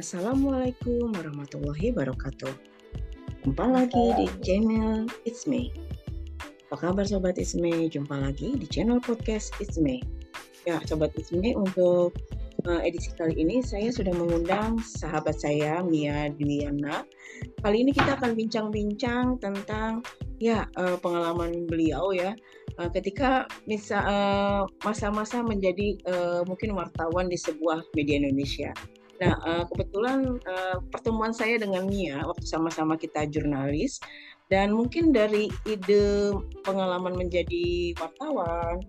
Assalamualaikum warahmatullahi wabarakatuh. Jumpa lagi di channel It's Me. Apa kabar Sobat It's Me? Jumpa lagi di channel podcast It's Me. Ya, Sobat It's Me, untuk uh, edisi kali ini saya sudah mengundang sahabat saya Mia Dwiana. Kali ini kita akan bincang-bincang tentang ya uh, pengalaman beliau ya uh, ketika uh, masa-masa menjadi uh, mungkin wartawan di sebuah media Indonesia. Nah, uh, kebetulan uh, pertemuan saya dengan Mia waktu sama-sama kita jurnalis dan mungkin dari ide pengalaman menjadi wartawan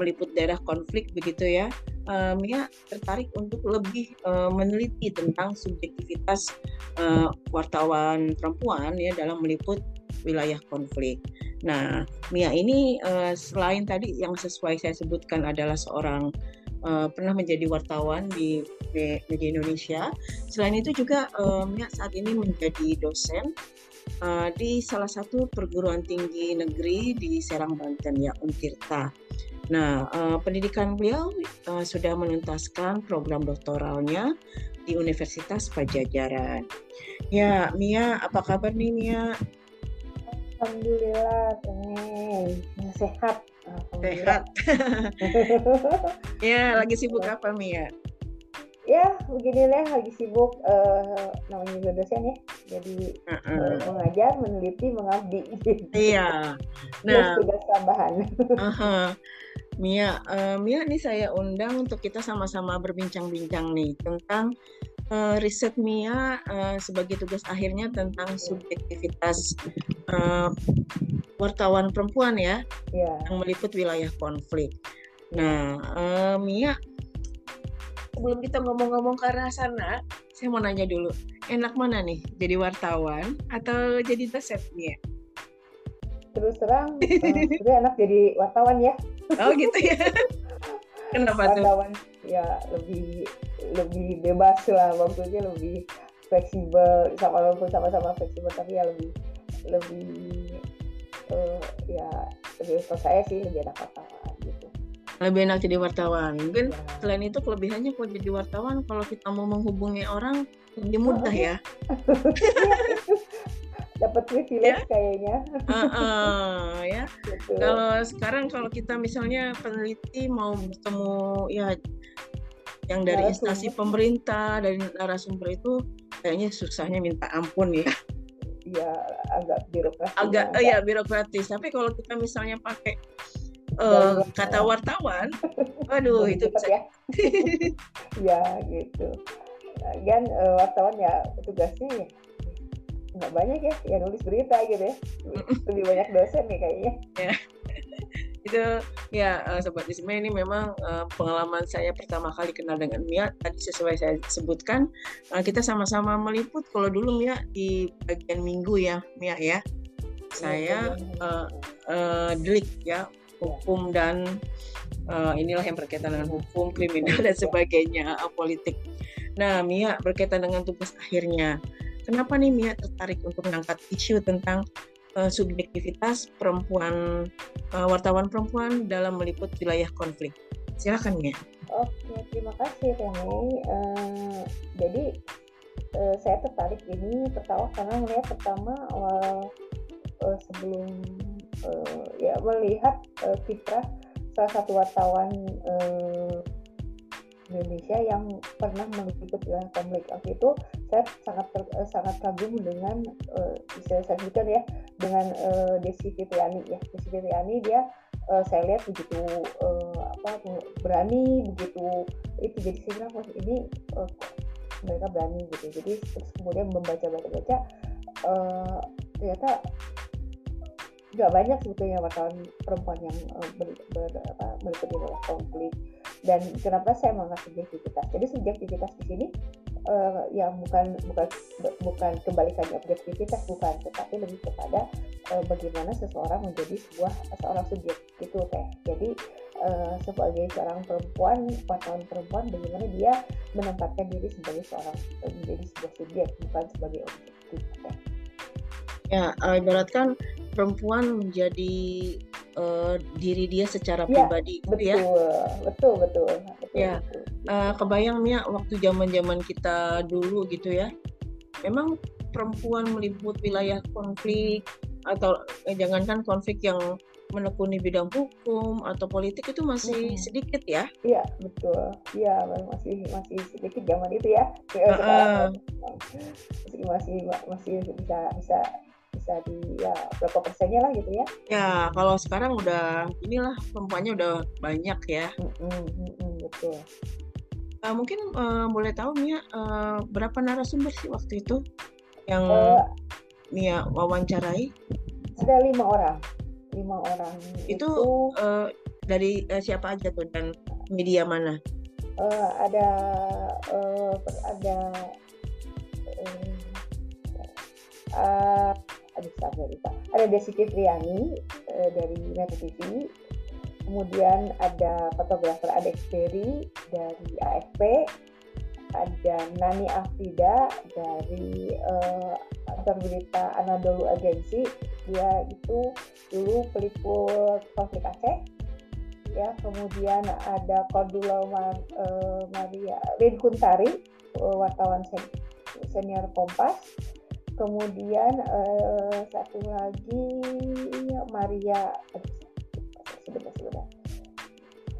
meliput daerah konflik begitu ya, uh, Mia tertarik untuk lebih meneliti tentang subjektivitas wartawan perempuan ya dalam meliput wilayah konflik. Nah, Mia ini selain tadi yang sesuai saya sebutkan adalah seorang pernah menjadi wartawan di media Indonesia. Selain itu juga Mia saat ini menjadi dosen uh, di salah satu perguruan tinggi negeri di Serang Banten ya Untirta. Nah, uh, pendidikan beliau uh, sudah menuntaskan program doktoralnya di Universitas Pajajaran. Ya, Mia, apa kabar nih Mia? Alhamdulillah, sehat. Sehat. ya, lagi sibuk apa Mia? Ya, beginilah lagi sibuk uh, namanya juga dosen ya. Jadi uh -uh. mengajar, meneliti, mengabdi. Iya. Nah, tugas tambahan. uh -huh. Mia, uh, Mia nih saya undang untuk kita sama-sama berbincang-bincang nih tentang uh, riset Mia uh, sebagai tugas akhirnya tentang subjektivitas uh, wartawan perempuan ya yeah. yang meliput wilayah konflik. Nah, uh, Mia, sebelum kita ngomong-ngomong ke arah sana, saya mau nanya dulu, enak mana nih, jadi wartawan atau jadi dosen Mia? Terus terang, uh, enak jadi wartawan ya. Oh gitu ya. Kenapa wartawan, tuh? Wartawan ya lebih lebih bebas lah maksudnya lebih fleksibel sama walaupun sama-sama fleksibel tapi ya lebih lebih uh, ya lebih kalau saya sih lebih enak wartawan lebih enak jadi wartawan. Mungkin selain itu kelebihannya kalau jadi wartawan kalau kita mau menghubungi orang lebih mudah ya. Dapat privilege ya? kayaknya. Uh, uh, ya. Kalau sekarang kalau kita misalnya peneliti mau bertemu ya yang dari instansi pemerintah dari narasumber itu kayaknya susahnya minta ampun ya. Ya agak birokratis agak ya. birokratis. Tapi kalau kita misalnya pakai uh, kata wartawan waduh itu bisa ya? Ya gitu. Kan uh, wartawan ya tugasnya nggak banyak ya ya nulis berita gitu ya. Lebih banyak dosen nih kayaknya. Ya. Itu ya uh, sobat Isma ini memang uh, pengalaman saya pertama kali kenal dengan Mia. Tadi sesuai saya sebutkan uh, kita sama-sama meliput kalau dulu Mia di bagian minggu ya Mia ya. Saya uh, uh, delik ya hukum dan uh, inilah yang berkaitan dengan hukum kriminal dan sebagainya uh, politik nah Mia berkaitan dengan tugas akhirnya kenapa nih Mia tertarik untuk mengangkat isu tentang uh, subjektivitas perempuan uh, wartawan perempuan dalam meliput wilayah konflik. Silakan ya. Oke, terima kasih Remy. Uh, jadi uh, saya tertarik ini pertama karena melihat pertama awal uh, sebelum uh, ya melihat uh, salah satu wartawan uh, Indonesia yang pernah meliput wilayah konflik waktu itu saya sangat ter, uh, sangat kagum dengan uh, saya sebutkan ya dengan uh, Desi Fitriani ya. Desi Fitriani dia uh, saya lihat begitu uh, apa berani begitu itu jadi saya bilang ini uh, mereka berani gitu. Jadi terus kemudian membaca baca baca uh, ternyata nggak banyak sebetulnya wartawan perempuan yang uh, ber, ber, apa, meliputi konflik. Dan kenapa saya mengangkat subjektivitas? Jadi subjektivitas di sini uh, ya bukan bukan bukan kembalikannya objektivitas bukan. Tetapi lebih kepada uh, bagaimana seseorang menjadi sebuah seorang subjek itu teh. Jadi uh, sebagai seorang perempuan wartawan perempuan bagaimana dia menempatkan diri sebagai seorang menjadi sebuah subjek bukan sebagai objek teh. Ya ibaratkan perempuan menjadi uh, diri dia secara ya, pribadi betul, ya betul betul betul ya betul. uh, kebayang Mia waktu zaman-zaman kita dulu gitu ya. Memang perempuan meliput wilayah konflik atau eh, jangankan konflik yang menekuni bidang hukum atau politik itu masih hmm. sedikit ya? Iya betul, iya masih masih sedikit zaman itu ya. Uh, masih masih masih bisa bisa bisa di ya berapa persennya lah gitu ya? Ya kalau sekarang udah inilah perempuannya udah banyak ya. Hmm, hmm, betul. Uh, mungkin uh, boleh tahu Mia uh, berapa narasumber sih waktu itu yang uh, Mia wawancarai? Ada lima orang lima orang itu, itu uh, dari uh, siapa aja tuh dan media mana uh, ada uh, ada uh, uh, aduh saya lupa. Ada Desi Fitriani uh, dari Metro TV kemudian ada fotografer Adex Ferry dari AFP ada Nani Afrida dari uh, berita Anadolu Agensi. Dia itu dulu peliput konflik Aceh. Ya kemudian ada Cordula Mar, uh, Maria uh, wartawan sen senior Kompas kemudian uh, satu lagi Maria. Sebentar sebentar.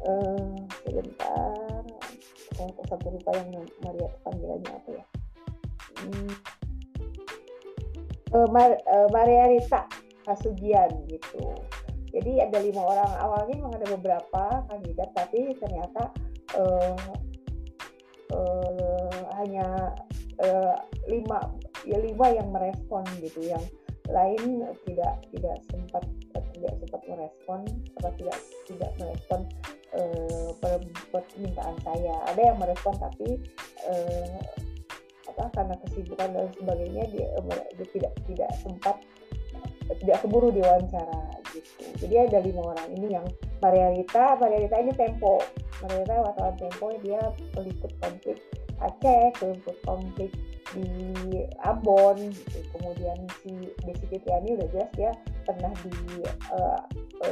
Uh, sebentar. Saya satu lupa yang Maria panggilannya apa ya? Hmm. Uh, Mar uh, Maria Rita Kasugian gitu. Jadi ada lima orang. Awalnya memang ada beberapa kandidat tapi ternyata uh, uh, hanya uh, lima ya lima yang merespon gitu yang lain tidak tidak sempat tidak sempat merespon atau tidak tidak merespon uh, permintaan saya ada yang merespon tapi uh, apa karena kesibukan dan sebagainya dia, dia tidak tidak sempat tidak keburu diwawancara gitu. Jadi ada lima orang ini yang Maria Rita, Maria Rita ini Tempo, Maria Rita wartawan Tempo dia meliput konflik Aceh, meliput konflik di Ambon, gitu. kemudian si Desi Fitriani udah jelas dia pernah di uh,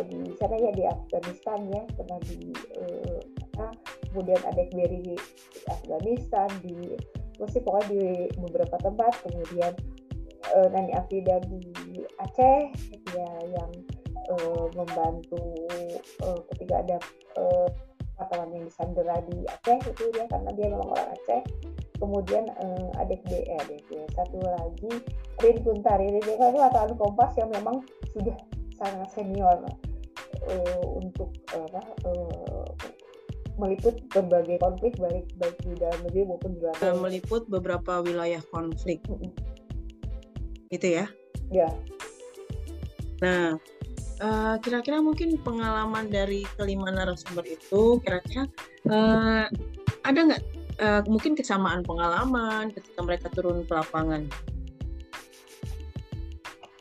di sana ya di Afghanistan ya, pernah di uh, kemudian ada Berry Afghanistan, di masih pokoknya di beberapa tempat. Kemudian uh, Nani Afrida di Aceh ya yang uh, membantu uh, ketika ada uh, wartawan yang disandera di Aceh itu dia karena dia memang orang Aceh kemudian uh, adik B, eh, adik B satu lagi Rin Kuntari Rin Kuntari wartawan Kompas yang memang sudah sangat senior uh, untuk uh, uh, meliput berbagai konflik baik baik di dalam negeri maupun di luar negeri. Meliput beberapa wilayah konflik. Gitu ya? Ya. Nah, uh, kira-kira mungkin pengalaman dari kelima narasumber itu kira-kira uh, ada nggak uh, mungkin kesamaan pengalaman ketika mereka turun ke lapangan?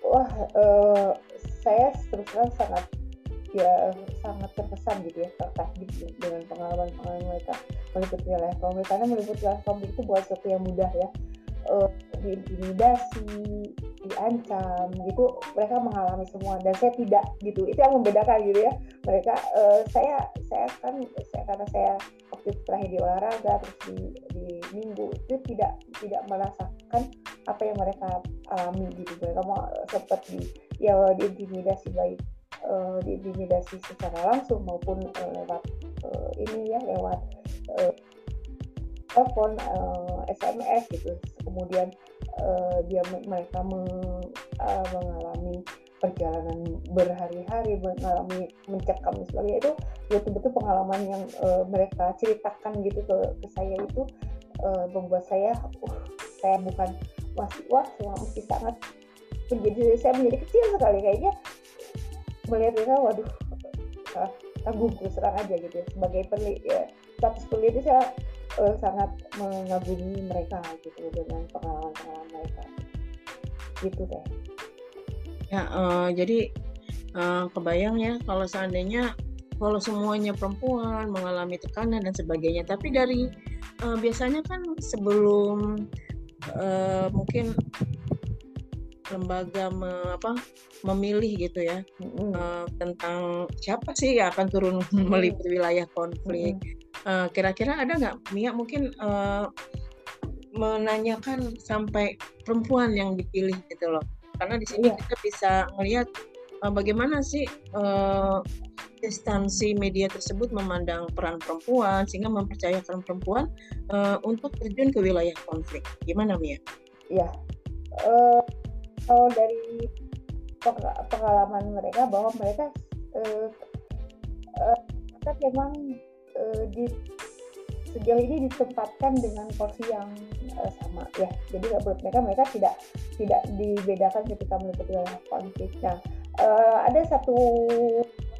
Wah, uh, saya terus terang sangat ya sangat terkesan gitu ya terkagum dengan pengalaman-pengalaman mereka meliput wilayah konflik karena meliput konflik itu buat sesuatu yang mudah ya. Uh, diintimidasi diancam gitu. Mereka mengalami semua dan saya tidak gitu. Itu yang membedakan gitu ya. Mereka uh, saya saya kan saya karena saya waktu terakhir di olahraga terus di, di minggu itu tidak tidak merasakan apa yang mereka alami gitu. Mereka mau seperti ya diintimidasi baik uh, diintimidasi secara langsung maupun uh, lewat uh, ini ya lewat uh, telepon uh, SMS gitu. Kemudian uh, dia mereka meng, uh, mengalami perjalanan berhari-hari mengalami mencekam dan sebagainya itu betul-betul pengalaman yang uh, mereka ceritakan gitu ke, ke saya itu uh, membuat saya uh, saya bukan masih wah masih sangat menjadi saya menjadi kecil sekali kayaknya. Melihat mereka waduh kagum terus terang aja gitu ya. Sebagai peneliti ya, status peneliti saya uh, sangat mengagumi mereka gitu dengan pengalaman-pengalaman mereka. Gitu deh ya uh, jadi uh, kebayang ya kalau seandainya kalau semuanya perempuan mengalami tekanan dan sebagainya tapi dari uh, biasanya kan sebelum uh, mungkin lembaga me, apa memilih gitu ya mm-hmm. uh, tentang siapa sih yang akan turun meliput wilayah konflik. Mm-hmm. uh, kira-kira ada nggak Mia mungkin uh, menanyakan sampai perempuan yang dipilih gitu loh karena di sini iya. kita bisa melihat uh, bagaimana sih uh, instansi media tersebut memandang peran perempuan sehingga mempercayakan perempuan uh, untuk terjun ke wilayah konflik. Gimana Mia? Ya, uh, kalau dari pengalaman mereka bahwa mereka uh, uh, kan memang uh, di sejauh ini ditempatkan dengan porsi yang uh, sama. Ya jadi menurut mereka mereka tidak tidak dibedakan ketika meliputi wilayah konflik. Nah uh, ada satu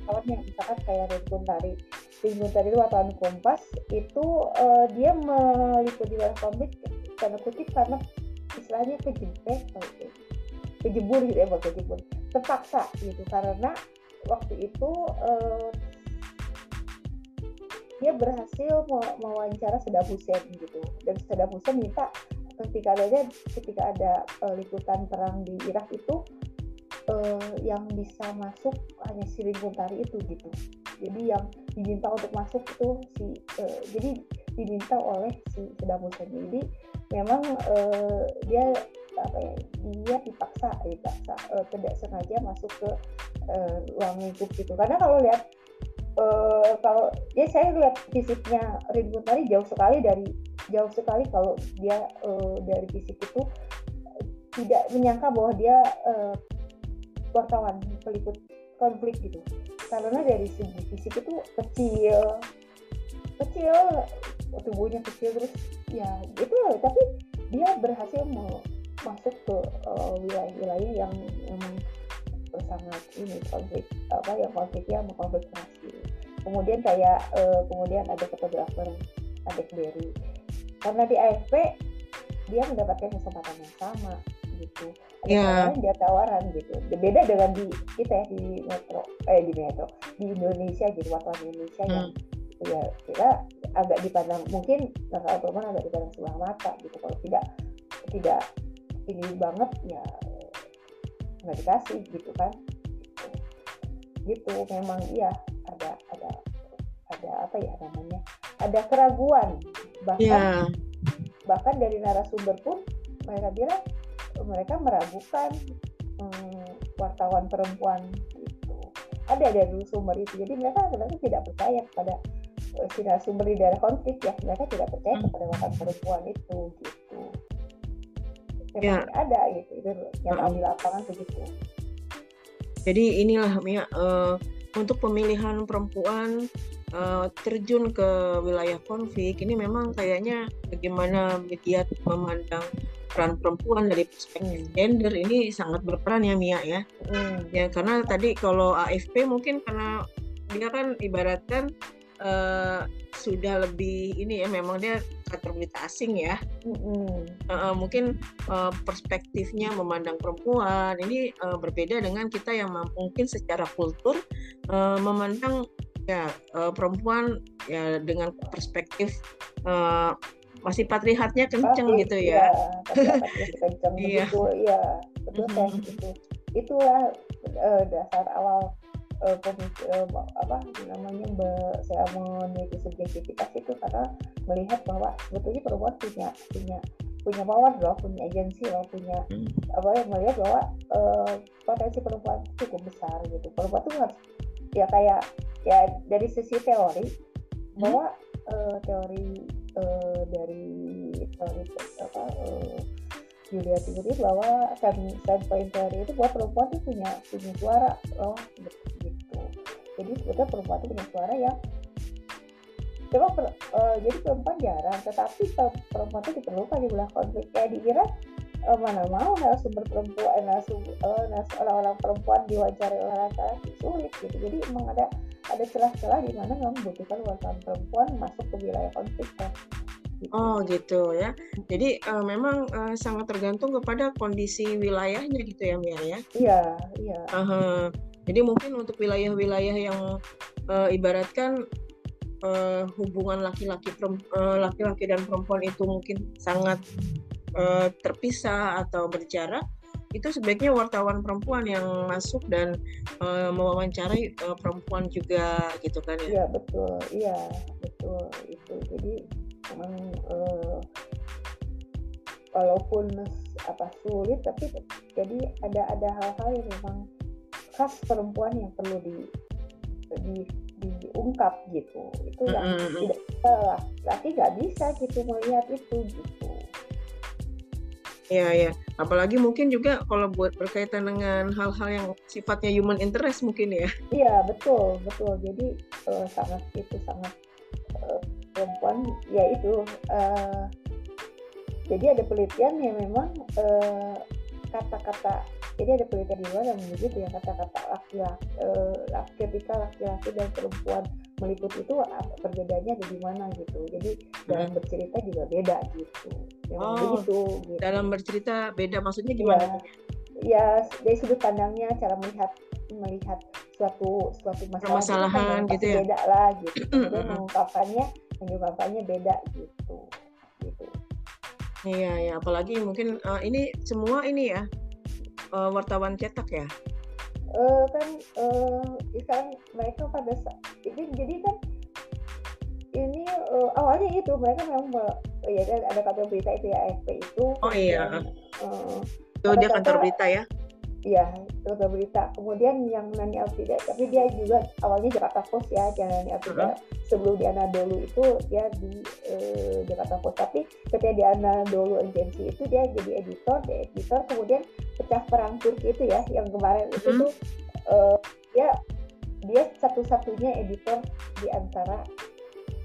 kawan yang misalkan kayak Ridwan Tari Ridwan Tari itu wartawan Kompas itu uh, dia meliputi wilayah konflik karena kutip karena istilahnya kejebak kejebur gitu ya buat kejebur terpaksa gitu. Karena waktu itu uh, dia berhasil mewawancara Saddam Hussein gitu. Dan Saddam Hussein minta ketika ada ketika ada uh, liputan perang di Irak itu uh, yang bisa masuk hanya si Tari itu gitu. Jadi yang diminta untuk masuk itu si uh, jadi diminta oleh si Saddam Hussein. Jadi memang uh, dia apa ya dia dipaksa dipaksa uh, tidak sengaja masuk ke uh, ruang lingkup gitu. Karena kalau lihat uh, kalau ya saya lihat fisiknya Ridwan Tari jauh sekali dari jauh sekali kalau dia uh, dari fisik itu tidak menyangka bahwa dia uh, wartawan peliput konflik gitu. Karena dari segi fisik itu kecil kecil tubuhnya kecil terus ya itu tapi dia berhasil masuk ke wilayah-wilayah uh, yang memang sangat ini konflik apa yang konfliknya mengkonfliktasi kemudian kayak uh, kemudian ada fotografer Adek Berry karena di AFP dia mendapatkan kesempatan yang sama gitu. Ada yeah. tawaran dia tawaran gitu. Beda dengan di kita ya di metro eh di metro di Indonesia gitu wartawan Indonesia hmm. yang ya kita agak dipandang mungkin kalau perempuan agak dipandang sebelah mata gitu. Kalau tidak tidak ini banget ya nggak dikasih gitu kan. Gitu memang iya. ada ada ada apa ya namanya ada keraguan bahkan yeah. bahkan dari narasumber pun mereka bilang mereka meragukan hmm, wartawan perempuan itu ada dari sumber itu jadi mereka sebenarnya tidak percaya kepada uh, si narasumber di daerah konflik ya mereka tidak percaya hmm. kepada wartawan perempuan itu gitu memang ya. ada gitu itu yang uh. di lapangan begitu jadi inilah Mia uh, untuk pemilihan perempuan uh, terjun ke wilayah konflik ini memang kayaknya bagaimana media memandang peran perempuan dari perspektif gender ini sangat berperan ya Mia ya. Hmm. Ya karena tadi kalau AFP mungkin karena dia kan ibaratkan uh, sudah lebih ini ya memang dia karakter berita asing ya. Mm-hmm. Uh, mungkin uh, perspektifnya memandang perempuan ini uh, berbeda dengan kita yang mungkin secara kultur uh, memandang ya uh, perempuan ya dengan perspektif uh, masih patriarkatnya kenceng Pasti, gitu ya. Iya, kenceng iya. iya betul itu. Itulah uh, dasar awal uh, komisi, uh, apa namanya be, saya meneliti subjektivitas itu karena melihat bahwa sebetulnya perempuan punya punya punya power loh, punya agensi loh, punya hmm. apa yang melihat bahwa uh, potensi perempuan cukup besar gitu. Perempuan tuh harus ya kayak ya dari sisi teori hmm. bahwa uh, teori uh, dari teori apa uh, Julia Tinggi bahwa standpoint teori itu bahwa perempuan tuh punya punya suara loh jadi sebetulnya perempuan itu punya suara yang coba per, uh, jadi perempuan jarang tetapi perempuan itu diperlukan di belah konflik kayak di Irak uh, mana mau narasumber perempuan narasumber uh, orang-orang perempuan diwawancari oleh laki-laki sulit gitu jadi emang ada ada celah-celah di mana memang membutuhkan wartawan perempuan masuk ke wilayah konflik kan Gitu. Oh gitu ya. Jadi uh, memang uh, sangat tergantung kepada kondisi wilayahnya gitu ya Mia ya. Iya, iya. Uh -huh. Jadi mungkin untuk wilayah-wilayah yang uh, ibaratkan uh, hubungan laki-laki uh, laki-laki dan perempuan itu mungkin sangat uh, terpisah atau berjarak, itu sebaiknya wartawan perempuan yang masuk dan uh, mewawancarai uh, perempuan juga gitu kan ya? Iya betul, iya betul itu. Jadi memang uh, walaupun apa sulit tapi jadi ada ada hal-hal yang memang khas perempuan yang perlu di di diungkap gitu itu yang mm -hmm. tidak laki nggak bisa gitu melihat itu gitu Iya ya, apalagi mungkin juga kalau buat berkaitan dengan hal-hal yang sifatnya human interest mungkin ya. Iya betul betul. Jadi uh, sangat itu sangat uh, perempuan ya itu. Uh, jadi ada penelitian yang memang kata-kata jadi ada penelitian di luar yang menyebut ya kata-kata laki-laki uh, ketika laki-laki dan perempuan meliput itu perbedaannya ada di mana gitu. Jadi hmm. dalam bercerita juga beda gitu. Memang oh, begitu gitu. dalam bercerita beda maksudnya gimana? Ya, ya dari sudut pandangnya cara melihat melihat suatu suatu masalah Permasalahan gitu, gitu ya? beda lah gitu. Kemudian mengungkapkannya mengungkapkannya beda gitu. Gitu. Iya ya apalagi mungkin uh, ini semua ini ya uh, wartawan cetak ya uh, kan uh, kan mereka pada saat jadi jadi kan ini uh, awalnya itu mereka memang uh, ya ada kantor berita itu ya AFP itu. Oh iya. Uh, itu dia kantor berita ya? Iya, itu berita. Kemudian yang Nani Alfida, tapi dia juga awalnya Jakarta Post ya, yang Nani Alfida uh -huh. sebelum di Anadolu itu dia di eh, Jakarta Post. Tapi ketika di Anadolu agensi itu dia jadi editor, dia editor. Kemudian pecah perang Turki itu ya, yang kemarin uh -huh. itu tuh uh, dia dia satu-satunya editor di antara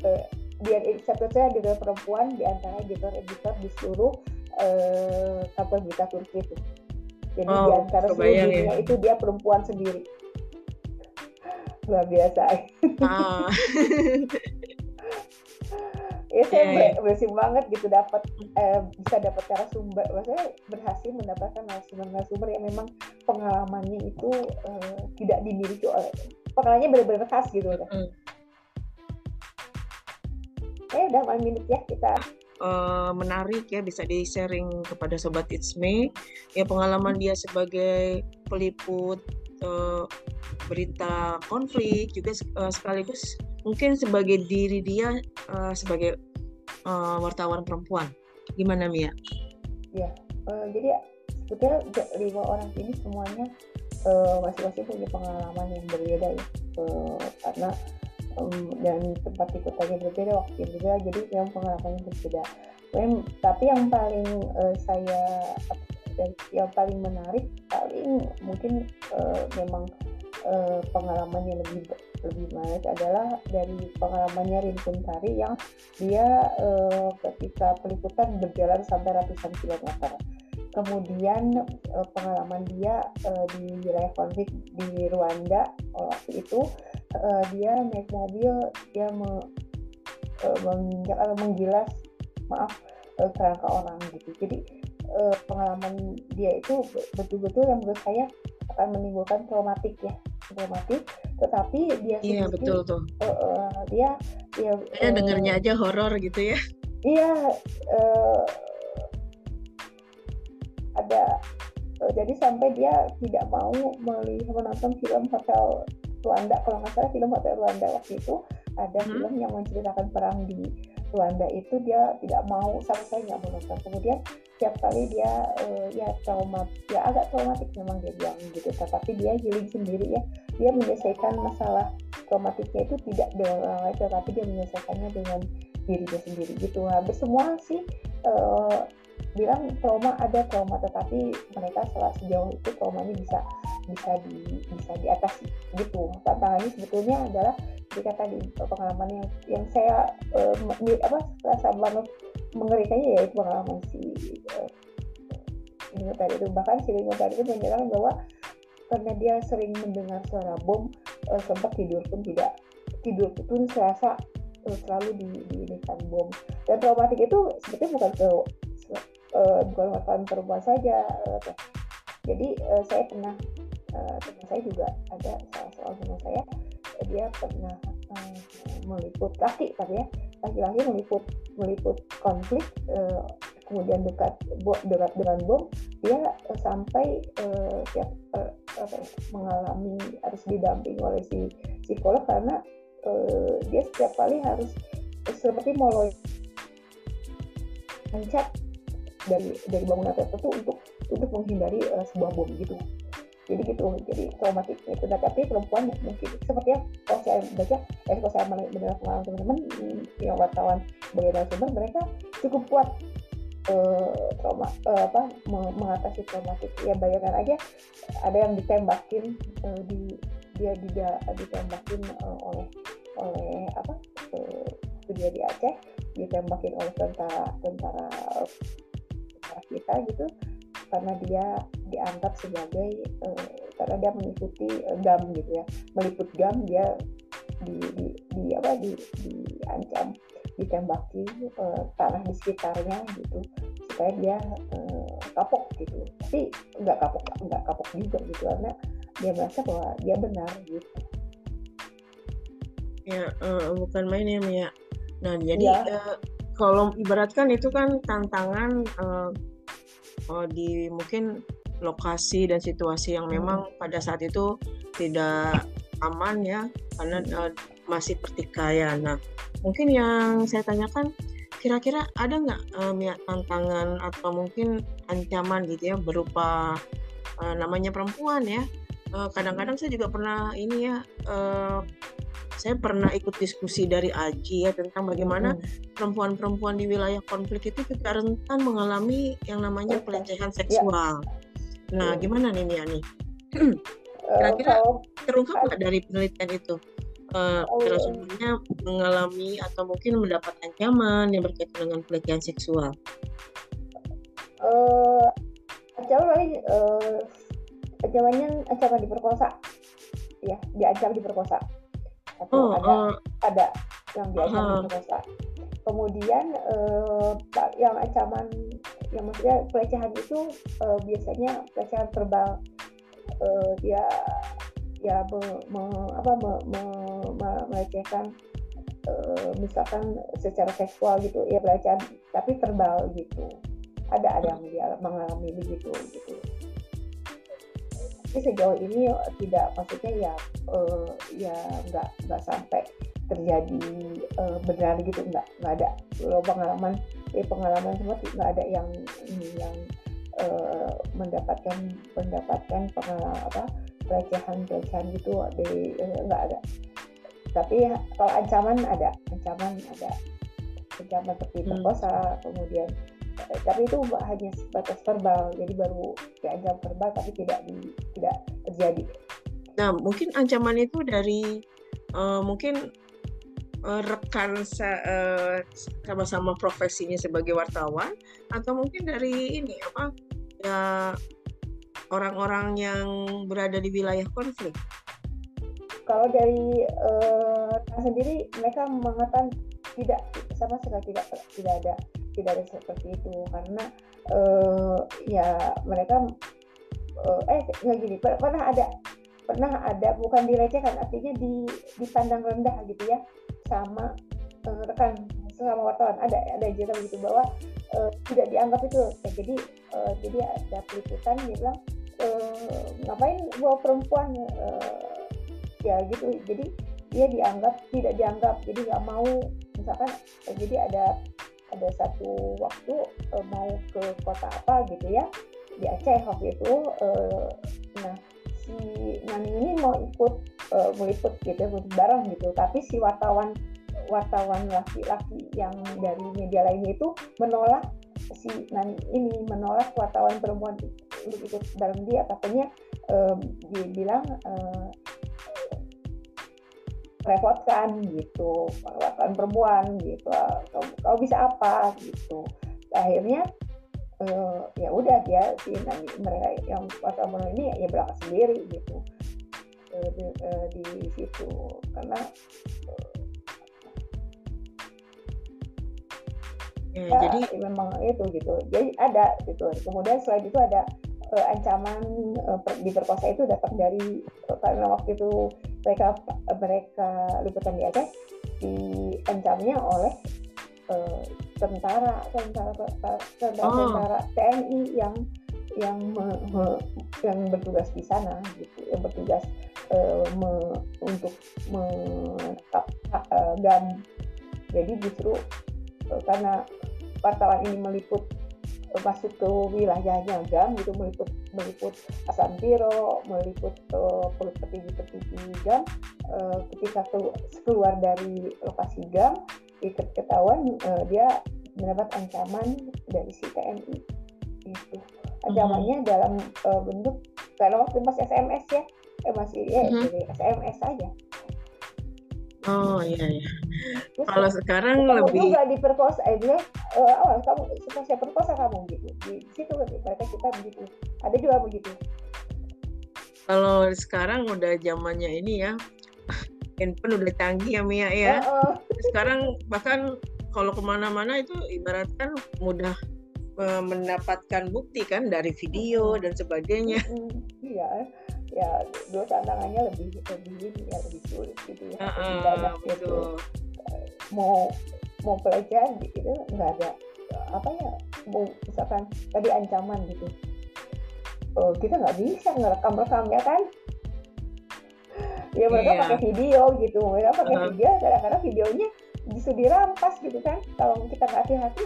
uh, dia satu-satunya editor perempuan di antara editor-editor di seluruh uh, kantor berita Turki itu jadi oh, di antara seluruh dunia ya. itu dia perempuan sendiri luar biasa ah. ya saya yeah, yeah. berhasil banget gitu dapat eh, bisa dapat cara sumber maksudnya berhasil mendapatkan narasumber-narasumber yang memang pengalamannya itu eh, tidak dimiliki oleh pengalamannya benar-benar khas gitu mm. eh udah one minute ya kita uh, menarik ya bisa di sharing kepada sobat It's Me. Ya pengalaman dia sebagai peliput uh, berita konflik juga uh, sekaligus mungkin sebagai diri dia uh, sebagai uh, wartawan perempuan. Gimana Mia? Ya uh, jadi sebetulnya lima orang ini semuanya masing-masing uh, punya pengalaman yang berbeda ya. Uh, karena um, dan tempat ikutannya berbeda waktu yang berbeda jadi yang pengalamannya berbeda. Tapi yang paling uh, saya dan yang paling menarik paling mungkin uh, memang uh, pengalamannya lebih lebih menarik adalah dari pengalamannya Rin Kuntari yang dia uh, ketika peliputan berjalan sampai ratusan kilometer. Kemudian uh, pengalaman dia uh, di wilayah konflik di Rwanda waktu itu uh, dia naik mobil dia me, uh, menginjak atau menggilas maaf uh, kerangka orang gitu. Jadi uh, pengalaman dia itu betul-betul yang menurut saya akan menimbulkan traumatik ya traumatik. Tetapi dia iya sendiri, betul tuh. uh, uh, dia dia uh, dengernya aja horor gitu ya. iya uh, ada uh, jadi sampai dia tidak mau melihat menonton film hotel Rwanda kalau nggak salah film Hotel Rwanda waktu itu ada hmm. film yang menceritakan perang di Rwanda itu dia tidak mau sama saya nggak mau nonton. Kemudian setiap kali dia uh, ya traumat ya agak traumatik memang dia bilang gitu. Tetapi dia healing sendiri ya. Dia menyelesaikan masalah traumatiknya itu tidak dengan orang lain tetapi dia menyelesaikannya dengan dirinya sendiri gitu. Hampir semua sih uh, bilang trauma ada trauma tetapi mereka sejauh itu traumanya bisa bisa di bisa diatasi gitu. Tantangannya sebetulnya adalah jika tadi pengalaman yang yang saya uh, apa rasa banget mengerikannya ya itu pengalaman si uh, tadi itu. Bahkan si Lingo tadi itu menyerang bahwa karena dia sering mendengar suara bom uh, sempat tidur pun tidak tidur pun serasa selalu di, di bom. Dan traumatik itu sebetulnya bukan ke uh, bukan wartawan perempuan saja uh, jadi uh, saya pernah uh, teman saya juga ada salah seorang teman saya dia pernah uh, meliput laki tapi ya laki-laki meliput meliput konflik uh, kemudian dekat dekat dengan bom dia sampai uh, siap, uh, apa, ya, mengalami harus didampingi oleh si psikolog karena uh, dia setiap kali harus seperti mau loncat dari dari bangunan tertentu untuk untuk menghindari uh, sebuah bom gitu. Jadi gitu jadi traumatik itu nah, tapi perempuan mungkin. Seperti yang kalau saya baca eh kalau saya mendengar pengalaman teman-teman yang wartawan sebagai sumber mereka cukup kuat uh, trauma uh, apa mengatasi traumatik. Ya bayangkan aja ada yang ditembakin uh, di dia dia ditembakin uh, oleh oleh apa uh, dia di Aceh ditembakin oleh tentara tentara, tentara kita gitu karena dia dianggap sebagai uh, karena dia mengikuti uh, GAM gitu ya meliput GAM dia di, di, di apa di diancam ditembaki uh, tanah di sekitarnya gitu supaya dia uh, kapok gitu. Tapi nggak kapok nggak kapok juga gitu karena dia merasa bahwa dia benar gitu. Ya uh, bukan main ya Mia. Nah jadi ya. uh, kalau ibaratkan itu kan tantangan uh, uh, di mungkin lokasi dan situasi yang memang hmm. pada saat itu tidak aman ya karena uh, masih pertikaian. Nah, mungkin yang saya tanyakan kira-kira ada nggak um, ya, tantangan atau mungkin ancaman gitu ya berupa uh, namanya perempuan ya. Kadang-kadang uh, saya juga pernah ini ya uh, saya pernah ikut diskusi dari Aji ya tentang bagaimana perempuan-perempuan di wilayah konflik itu juga rentan mengalami yang namanya pelecehan ya. seksual. Ya. Nah, ya. gimana nih Nia nih? Kira-kira terungkap nggak dari penelitian itu? Uh, narasumbernya mengalami atau mungkin mendapat ancaman yang berkaitan dengan pelecehan seksual? Uh, ancaman uh, ancamannya ancaman diperkosa, ya diancam diperkosa. Atau oh, ada uh, ada yang biasa uh, diperkosa. Kemudian uh, yang ancaman yang maksudnya pelecehan itu uh, biasanya pelecehan verbal. Uh, dia ya me, me, apa me, me, me, melecehkan uh, misalkan secara seksual gitu ya pelecehan tapi verbal gitu. Ada ada yang dia mengalami begitu gitu tapi sejauh ini tidak maksudnya ya uh, ya nggak nggak sampai terjadi uh, benar gitu nggak nggak ada. Kalau pengalaman eh, pengalaman semua nggak ada yang ini yang uh, mendapatkan mendapatkan pengalaman apa pelecehan pelecehan gitu dari nggak uh, ada. Tapi kalau ancaman ada ancaman ada. Ancaman seperti hmm. perkosa kemudian tapi itu hanya sebatas verbal. Jadi baru diancam verbal tapi tidak di, tidak terjadi. Nah mungkin ancaman itu dari uh, mungkin uh, rekan uh, sama-sama profesinya sebagai wartawan atau mungkin dari ini apa ya orang-orang yang berada di wilayah konflik? Kalau dari uh, sendiri mereka mengatakan tidak sama sekali tidak tidak ada tidak ada seperti itu. Karena uh, ya mereka uh, eh nggak gini pernah ada pernah ada bukan dilecehkan artinya di dipandang rendah gitu ya sama uh, rekan sama wartawan. Ada ada cerita begitu bahwa uh, tidak dianggap itu ya, jadi uh, jadi ada peliputan dia bilang uh, ngapain bawa perempuan? Uh, ya gitu. Jadi dia dianggap tidak dianggap. Jadi nggak mau. Misalkan jadi ada ada satu waktu uh, mau ke kota apa gitu ya di Aceh waktu itu uh, nah si Nani ini mau ikut uh, meliput gitu ya bareng gitu. Tapi si wartawan wartawan laki-laki yang dari media lainnya itu menolak si Nani ini menolak wartawan perempuan untuk ikut bareng dia. Katanya uh, dia bilang uh, merepotkan gitu merepotkan perempuan gitu kau, kau bisa apa gitu. Akhirnya uh, ya udah dia si nanti mereka yang wartawan ini ya berangkat sendiri gitu. Uh, di, uh, di situ karena uh, ya, ya, jadi memang itu gitu. Jadi ada gitu. Kemudian selain itu ada uh, ancaman uh, per, diperkosa itu datang dari uh, karena waktu itu mereka mereka liputan di Aceh diancamnya oleh uh, tentara tentara tentara tentara, Oh. tentara TNI yang yang me- me- yang bertugas di sana gitu yang bertugas eh, me- untuk menangkap eh, GAM jadi justru eh, karena wartawan ini meliput masuk ke wilayahnya GAM gitu meliput meliput Asantiro meliput eh, petinggi-petinggi GAM eh, ketika kelu- keluar dari lokasi GAM ikat ketahuan eh, dia mendapat ancaman dari si TNI itu ancamannya dalam eh, bentuk karena waktu masih SMS ya eh masih ya Mhm. jadi SMS saja Oh iya iya. Terus Kalau sekarang kamu lebih juga diperkosa eh dia eh, awal kamu saya perkosa kamu gitu di situ mereka kita begitu ada juga begitu kalau sekarang udah zamannya ini ya. Handphone udah canggih ya Mia ya. Heeh. Sekarang bahkan kalau ke mana-mana itu ibaratkan mudah eh, mendapatkan bukti kan dari video dan sebagainya. Mm, iya ya dua tantangannya lebih lebih ini ya lebih sulit gitu ya lebih Heeh, banyak gitu betul. mau mau pelajaran gitu nggak ada apa ya mau misalkan tadi ancaman gitu oh, kita nggak bisa ngerekam rekam ya kan ya mereka Iya. pakai video gitu mereka pakai Uh-huh. video kadang-kadang videonya bisa dirampas gitu kan kalau kita nggak hati-hati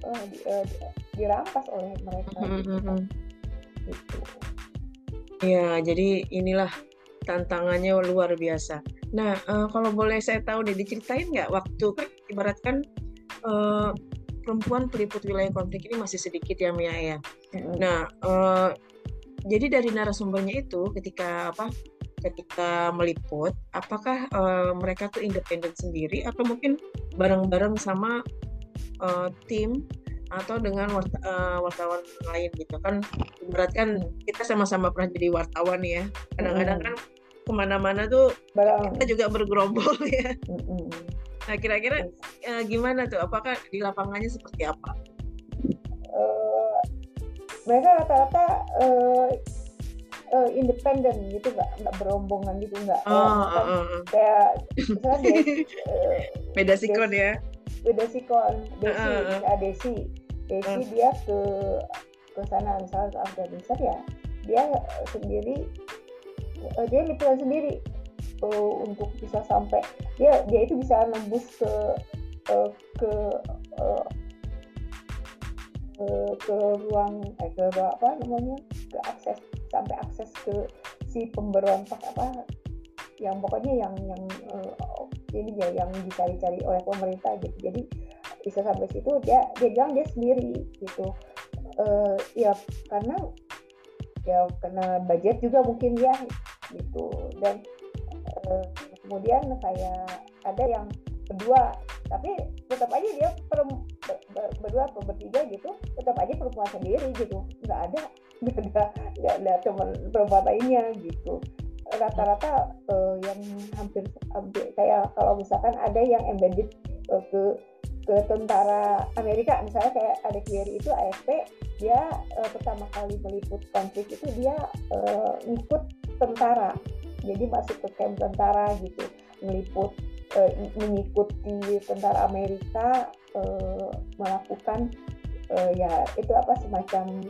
eh, di- di- dirampas oleh mereka gitu, kan. Gitu. Ya, jadi inilah tantangannya luar biasa. Nah, eh, kalau boleh saya tahu deh, diceritain nggak waktu kan ibaratkan eh, perempuan peliput wilayah konflik ini masih sedikit ya Mia ya. Nah, eh, jadi dari narasumbernya itu ketika apa? Ketika meliput, apakah eh, mereka tuh independen sendiri atau mungkin bareng-bareng sama eh, tim atau dengan eh, wartawan lain gitu kan? Ibaratkan kita sama-sama pernah jadi wartawan ya. Kadang-kadang Mm. kan ke mana-mana tuh Barang. kita juga bergerombol ya. Mm-mm. Nah, kira-kira eh, gimana tuh? Apakah di lapangannya seperti apa? eh, mereka rata-rata eh, eh, independen gitu nggak nggak berombongan gitu nggak Oh, misalkan- oh, oh. kayak misalnya Des, eh, beda sikon ya. beda sikon Desi Uh, uh, uh. Desi Desi dia ke ke sana misalnya ke Afghanistan ya dia sendiri eh, dia liputan sendiri eh, untuk bisa sampai dia dia itu bisa nembus ke eh, ke eh, ke, ke ruang eh ke apa namanya ke akses sampai akses ke si pemberontak apa yang pokoknya yang yang eh, ini ya yang dicari-cari oleh pemerintah gitu. Jadi bisa sampai situ dia dia bilang dia sendiri gitu. Eh, ya karena ya karena budget juga mungkin ya gitu. Dan eh, kemudian kayak ada yang kedua tapi tetap aja dia perem- ber- ber- berdua atau bertiga gitu tetap aja perempuan sendiri gitu. Nggak ada nggak ada nggak ada teman perempuan lainnya gitu. Rata-rata eh, yang hampir, hampir kayak kalau misalkan ada yang embedded eh, ke ke tentara Amerika. Misalnya kayak ada Kiri itu AFP dia eh, pertama kali meliput konflik itu dia eh, ngikut tentara. Jadi masuk ke camp tentara gitu. Meliput eh, mengikuti tentara Amerika eh, melakukan eh, ya itu apa semacam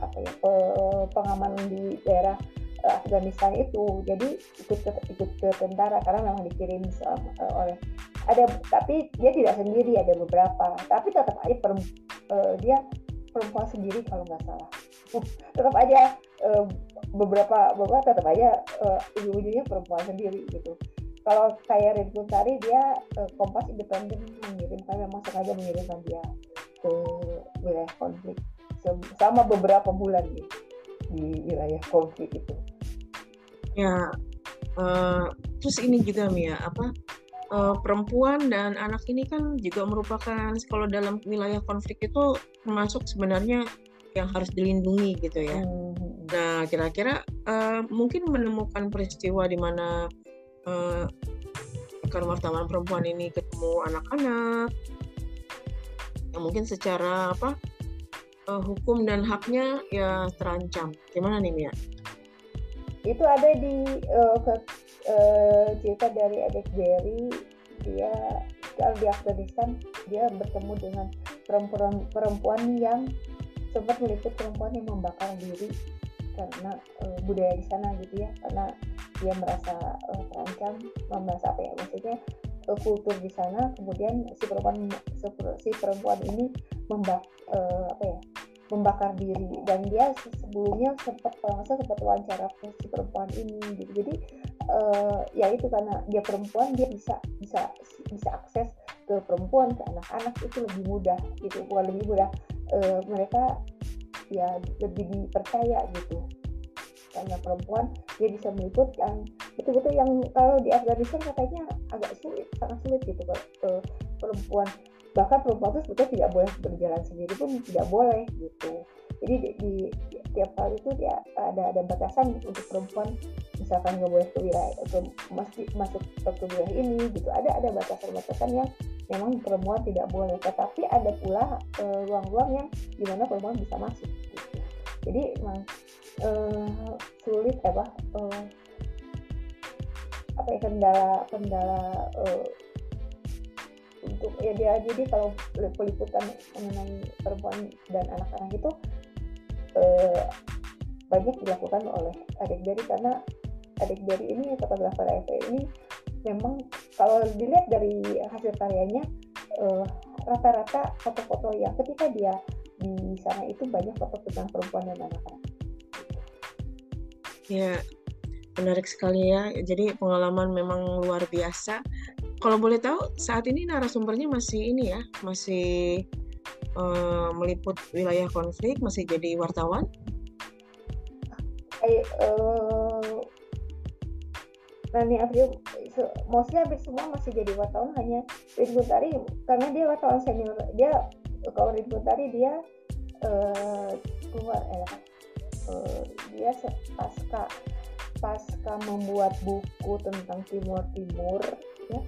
apa ya pe- pengamanan di daerah Afghanistan itu. Jadi ikut ke, ikut ke tentara karena memang dikirim eh, oleh ada tapi dia tidak sendiri ada beberapa. Tapi tetap aja perem- eh, dia perempuan sendiri kalau nggak salah. Tetap aja eh, beberapa beberapa tetap aja eh, ujung-ujungnya perempuan sendiri gitu. Kalau kayak Red Kuntari dia eh, Kompas independen mengirimkan memang sengaja mengirimkan dia ke wilayah konflik. Sama beberapa bulan nih di wilayah konflik itu. Ya, eh, terus ini juga Mia, apa eh, perempuan dan anak ini kan juga merupakan kalau dalam wilayah konflik itu termasuk sebenarnya yang harus dilindungi gitu ya. Hmm. Nah, kira-kira eh, mungkin menemukan peristiwa di mana eh, rekan wartawan perempuan ini ketemu anak-anak yang mungkin secara apa eh, hukum dan haknya ya terancam. Gimana nih Mia? itu ada di eh, eh, cerita dari adik Jerry dia kalau di Afghanistan dia bertemu dengan perempuan perempuan yang sempat meliput perempuan yang membakar diri karena uh, budaya di sana gitu ya karena dia merasa uh, terancam merasa apa ya maksudnya uh, kultur di sana. Kemudian si perempuan si perempuan ini membak uh, apa ya membakar diri. Dan dia sebelumnya sempat kalau sempat wawancara si perempuan ini gitu. Jadi uh, ya itu karena dia perempuan dia bisa bisa bisa akses ke perempuan ke anak-anak itu lebih mudah gitu bukan lebih mudah. Uh, mereka ya lebih dipercaya gitu. Karena perempuan dia bisa meliput yang betul-betul yang kalau di Afghanistan katanya agak sulit sangat sulit gitu ke perempuan bahkan perempuan itu sebetulnya tidak boleh berjalan sendiri pun tidak boleh gitu. Jadi di, di, di tiap kali itu dia ada ada batasan untuk perempuan misalkan nggak boleh ke wilayah ke masih masuk ke wilayah ini gitu. Ada ada batasan-batasan yang memang perempuan tidak boleh. Tetapi ada pula eh, ruang-ruang uh, yang di mana perempuan bisa masuk gitu. jadi memang uh, sulit apa uh, apa ya kendala kendala uh, untuk ya dia jadi kalau peliputan mengenai perempuan dan anak-anak itu uh, banyak dilakukan oleh adik dari karena adik dari ini fotografer AFP ini memang kalau dilihat dari hasil karyanya rata-rata uh, foto-foto yang ketika dia di sana itu banyak foto tentang perempuan dan anak-anak Ya, menarik sekali ya. Jadi pengalaman memang luar biasa. Kalau boleh tahu, saat ini narasumbernya masih ini ya, masih uh, meliput wilayah konflik, masih jadi wartawan? Eh, uh, Nani Afril, mostly hampir semua masih jadi wartawan hanya Tari karena dia wartawan senior dia kalau Tari dia uh, keluar eh, uh, dia pasca pasca membuat buku tentang Timur Timur ya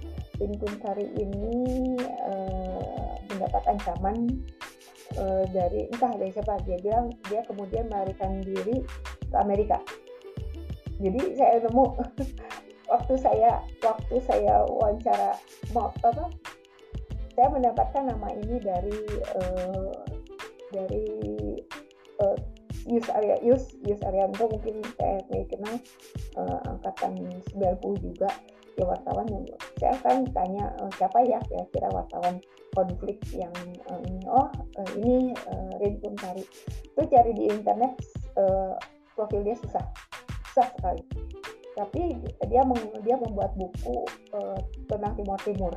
Sari ini uh, mendapat ancaman uh, dari entah dari siapa. Dia bilang dia kemudian melarikan diri ke Amerika. Jadi saya nemu waktu saya waktu saya wawancara mau apa saya mendapatkan nama ini dari uh, dari uh, Yus Arya Yus Yus Arianto mungkin saya kenal uh, angkatan 90 juga ya wartawan yang saya akan tanya uh, siapa ya kira-kira wartawan konflik yang uh, ini? Oh uh, ini uh, Rinpun Sari itu cari di internet uh, profil dia susah. Susah sekali. Tapi dia meng, dia membuat buku uh, tentang Timur Timur.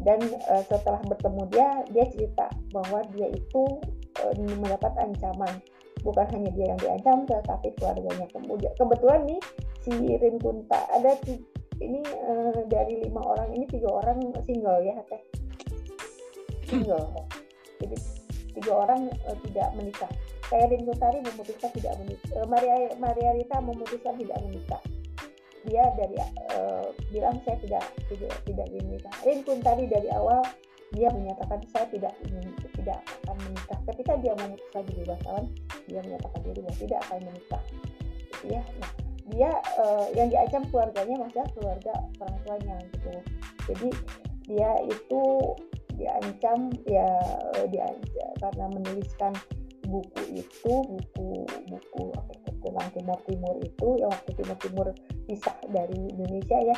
Dan uh, setelah bertemu dia dia cerita bahwa dia itu uh, mendapat ancaman. Bukan hanya dia yang diancam tetapi keluarganya. Kemudian kebetulan nih si Rin Kunta ada ini uh, dari lima orang ini tiga orang single ya teh? Single. Jadi tiga orang uh, tidak menikah. Kayak Rin Kuntari memutuskan tidak menikah uh, Maria Maria Rita memutuskan tidak menikah. Dia dari uh, bilang saya tidak tidak tidak ingin menikah. Rin Kuntari dari awal dia menyatakan saya tidak ingin tidak akan menikah. Ketika dia memutuskan jadi wartawan dia menyatakan diri tidak akan menikah. Gitu ya nah dia uh, yang diancam keluarganya maksudnya keluarga orang tuanya gitu. Jadi dia itu diancam ya diancam karena menuliskan buku itu buku buku apa itu tentang Timur Timur itu ya waktu Timur Timur pisah dari Indonesia ya.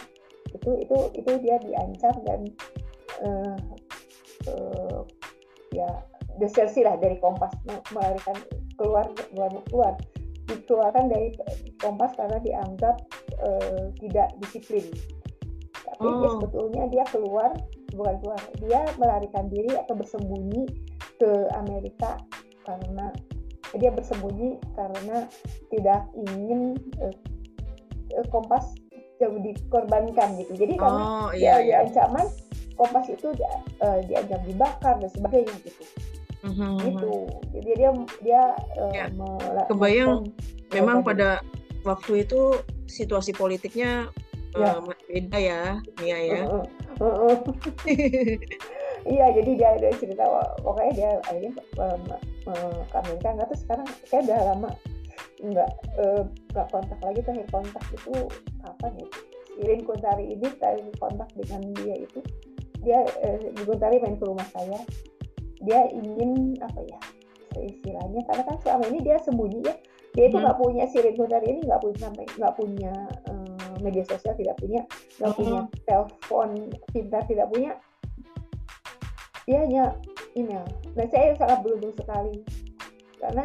Itu itu itu dia diancam dan uh, uh, ya desersi lah dari Kompas melarikan keluar keluar keluar dikeluarkan dari Kompas karena dianggap uh, tidak disiplin tapi oh. dia sebetulnya dia keluar bukan keluar dia melarikan diri atau bersembunyi ke Amerika karena dia bersembunyi karena tidak ingin uh, Kompas jauh dikorbankan gitu jadi karena oh, iya, dia, iya. ancaman kompas itu dia, uh, diajak dibakar dan sebagainya gitu mm-hmm. gitu jadi dia dia uh, ya. kebayang memang pada waktu itu situasi politiknya ya. uh, beda ya Mia ya uh, uh, uh, uh. iya jadi dia ada cerita pokoknya dia akhirnya uh, ke Amerika nggak tuh sekarang kayak udah lama nggak nggak uh, kontak lagi terakhir kontak itu kapan ya Irin Kuntari ini terakhir kontak dengan dia itu dia uh, Guntari main ke rumah saya dia ingin apa ya istilahnya karena kan selama ini dia sembunyi ya dia itu hmm. nggak hmm. punya si Guntari ini nggak punya sampai nggak punya uh, media sosial tidak punya nggak hmm. punya telepon pintar tidak punya dia hanya email dan saya sangat beruntung sekali karena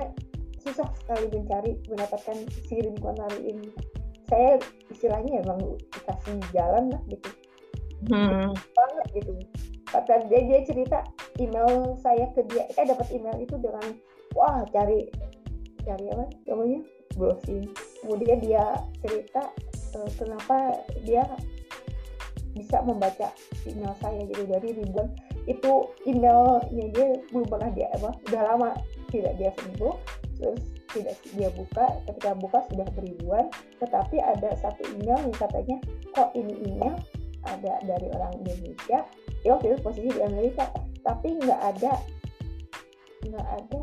susah sekali mencari mendapatkan sirin konari ini saya istilahnya emang dikasih jalan lah gitu hmm. banget gitu kata dia dia cerita email saya ke dia. Saya dapat email itu dengan wah cari cari apa namanya? Browsing. Kemudian dia cerita uh, kenapa dia bisa membaca email saya jadi dari ribuan. Itu emailnya dia belum pernah dia apa udah lama tidak dia sentuh terus tidak dia buka. Ketika buka sudah beribuan. Tetapi ada satu email yang katanya kok ini email? Ada dari orang Indonesia ya waktu itu posisi di Amerika tapi nggak ada nggak ada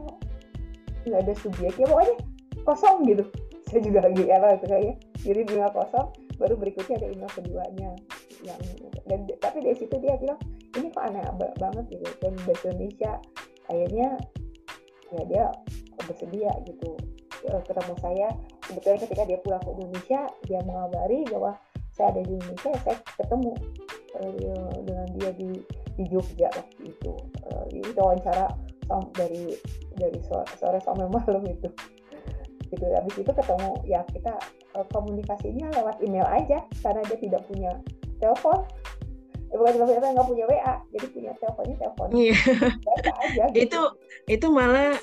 nggak ada subjeknya pokoknya kosong gitu. Saya juga lagi error itu kayaknya jadi email kosong baru berikutnya ada email keduanya yang dan tapi dari situ dia bilang ini kok aneh banget gitu dan bahasa Indonesia akhirnya ya dia bersedia gitu. Eh, ketemu saya sebetulnya ketika dia pulang ke Indonesia dia mengabari bahwa saya ada di Indonesia saya ketemu uh, dengan dia di di Jogja waktu itu uh, itu wawancara dari dari sore, sore sampai malam itu gitu habis itu ketemu ya kita uh, komunikasinya lewat email aja karena dia tidak punya telepon eh, bukan telepon nggak punya WA jadi punya teleponnya telepon iya. aja gitu. itu itu malah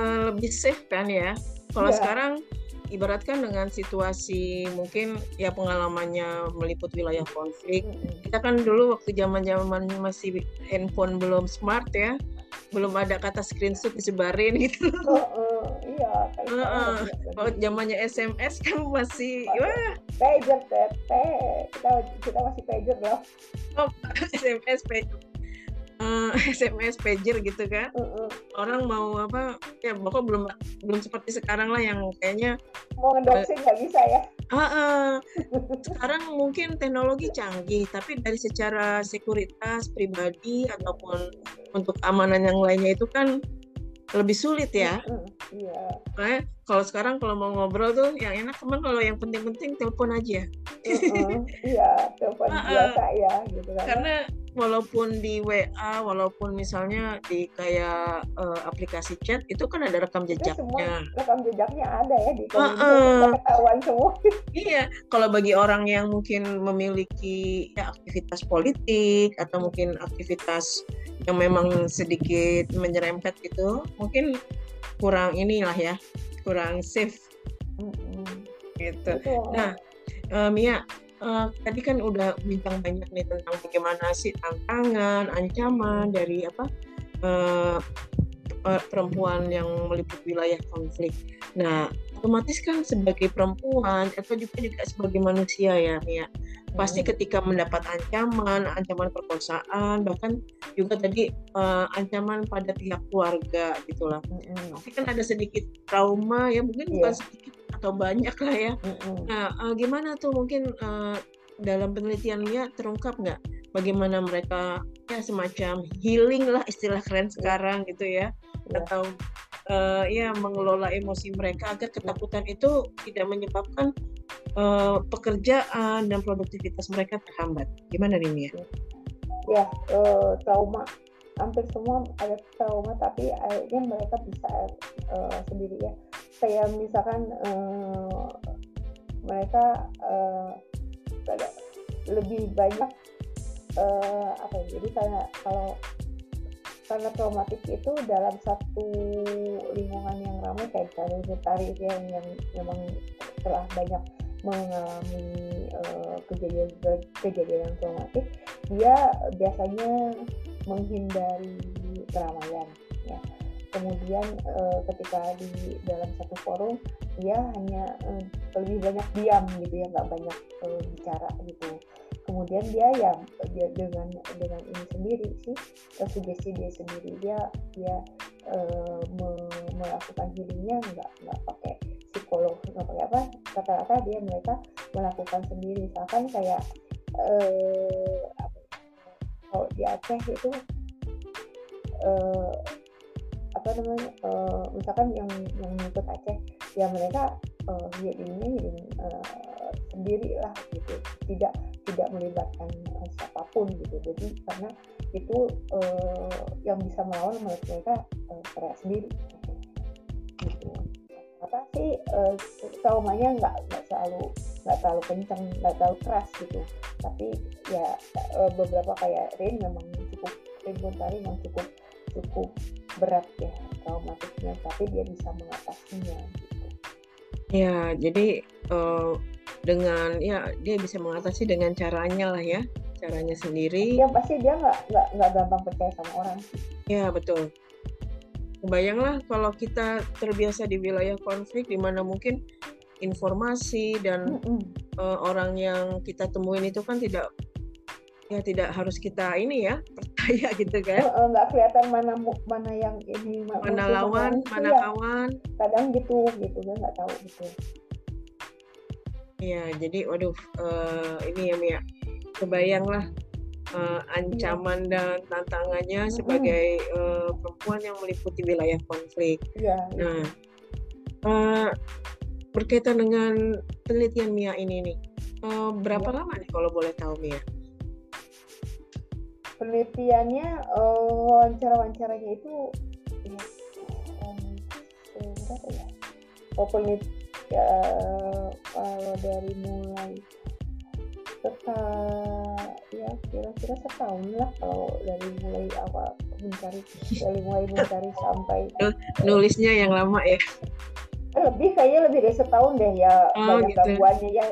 uh, lebih safe kan ya kalau yeah. sekarang ibaratkan dengan situasi mungkin ya pengalamannya meliput wilayah konflik. Kita kan dulu waktu zaman zaman masih handphone belum smart ya belum ada kata screenshot disebarin gitu. Oh, uh, iya uh, uh. kalau zamannya SMS kan masih wah. pager teh kita kita masih pager loh. Oh SMS pager uh, eh, SMS pager gitu kan uh -uh. orang mau apa ya pokok belum belum seperti sekarang lah yang kayaknya mau ngedoxing nggak uh, bisa ya uh, uh, sekarang mungkin teknologi canggih tapi dari secara sekuritas pribadi ataupun untuk amanan yang lainnya itu kan lebih sulit ya. Iya. Kayak kalau sekarang kalau mau ngobrol tuh yang enak teman kalau yang penting-penting telepon aja. Iya, telepon biasa ya gitu kan. Karena walaupun di WA, walaupun misalnya di kayak uh, aplikasi chat itu kan ada rekam jejaknya. Semua rekam jejaknya ada ya di uh, uh. ketahuan semua. iya, kalau bagi orang yang mungkin memiliki ya, aktivitas politik atau mungkin aktivitas yang memang sedikit menyerempet gitu, mungkin kurang inilah ya, kurang safe. Gitu. Betul. Nah, uh, Mia, uh, tadi kan udah bincang banyak nih tentang bagaimana sih tantangan, ancaman dari apa uh, perempuan yang meliput wilayah konflik. Nah, otomatis kan sebagai perempuan atau juga juga sebagai manusia ya, ya pasti hmm. ketika mendapat ancaman, ancaman perkosaan, bahkan juga tadi uh, ancaman pada pihak keluarga gitulah. Mm Pasti kan ada sedikit trauma ya, mungkin yeah. bukan sedikit atau banyak lah ya. Mm-hmm. Nah, uh, gimana tuh mungkin uh, dalam penelitian lihat terungkap nggak bagaimana mereka ya semacam healing lah istilah keren iya. sekarang gitu ya, yeah. atau uh, ya mengelola emosi mereka agar ketakutan itu tidak menyebabkan uh, pekerjaan dan produktivitas mereka terhambat. Gimana nih Mia? Ya, uh, trauma hampir semua ada trauma tapi akhirnya mereka bisa uh, sendiri ya kayak misalkan uh, mereka uh, lebih banyak uh, apa ya jadi kayak kalau karena traumatik itu dalam satu lingkungan yang ramai kayak misalnya tari yang yang memang telah banyak mengalami uh, kejadian kejadian yang traumatik dia biasanya menghindari keramaian ya. Kemudian uh, ketika di dalam satu forum dia hanya uh, lebih banyak diam gitu ya nggak banyak uh, bicara gitu kemudian dia ya dia dengan dengan ini sendiri sih sugesti dia sendiri dia dia me melakukan healingnya nggak nggak pakai psikolog nggak pakai apa kata-kata dia mereka melakukan sendiri. Misalkan kayak uh, kalau di Aceh itu uh, apa namanya uh, misalkan yang yang ikut Aceh ya mereka uh, ya ini uh, sendiri lah gitu. Tidak tidak melibatkan uh, siapa pun gitu. Jadi karena itu uh, yang bisa melawan menurut mereka uh, sendiri. Gitu. Apa sih uh, traumanya nggak nggak selalu nggak terlalu kencang nggak terlalu keras gitu. Tapi ya uh, beberapa kayak Rain memang cukup Rain Bontari memang cukup cukup berat ya traumatiknya tapi dia bisa mengatasinya gitu. Ya jadi uh, dengan ya dia bisa mengatasi dengan caranya lah ya caranya sendiri. Ya pasti dia nggak nggak nggak gampang percaya sama orang. Ya betul. Bayanglah kalau kita terbiasa di wilayah konflik di mana mungkin informasi dan mm -mm. Uh, orang yang kita temuin itu kan tidak ya tidak harus kita ini ya percaya gitu kan. Uh, uh, nggak kelihatan mana mana yang ini mana lawan mana ya. kawan. Kadang gitu gitu kan nggak tahu gitu ya jadi waduh uh, ini ya Mia kebayang lah uh, ancaman iya. dan tantangannya hmm. sebagai uh, perempuan yang meliputi wilayah konflik. Ya, nah, uh, berkaitan dengan penelitian Mia ini nih, uh, berapa ya. lama nih kalau boleh tahu Mia? Penelitiannya uh, wawancara-wawancaranya itu ya, um, ya? Oh, ya, kalau dari mulai setelah ya kira-kira setahun lah kalau dari mulai awal mencari dari mulai mencari sampai nulisnya yang lama ya lebih kayaknya lebih dari setahun deh ya oh, banyak gitu. gangguannya ya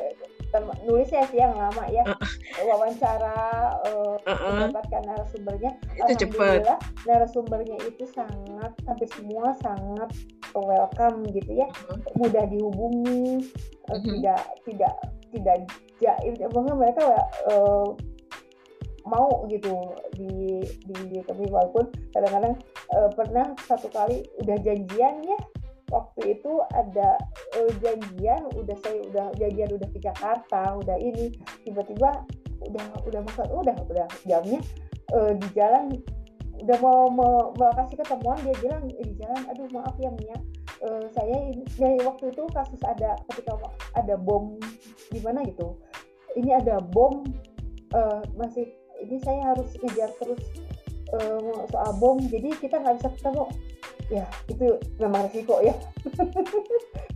nulisnya sih yang lama ya uh, wawancara uh, uh, uh. mendapatkan narasumbernya itu cepat. narasumbernya itu sangat sampai semua sangat welcome gitu ya. -huh. mudah dihubungi uh -huh. tidak tidak tidak jaim mungkin mereka uh, mau gitu di di tapi walaupun kadang-kadang uh, pernah satu kali udah janjian ya. Waktu itu ada uh, janjian udah saya udah janjian udah ke Jakarta udah ini. Tiba-tiba udah udah makan udah udah jamnya uh, di jalan udah mau mau, mau kasih ketemuan dia bilang di jalan aduh maaf ya Mia. Uh, saya ini ya, waktu itu kasus ada ketika ada bom di mana gitu. Ini ada bom uh, masih ini saya harus ngejar terus uh, soal bom jadi kita nggak bisa ketemu. Ya itu memang risiko ya.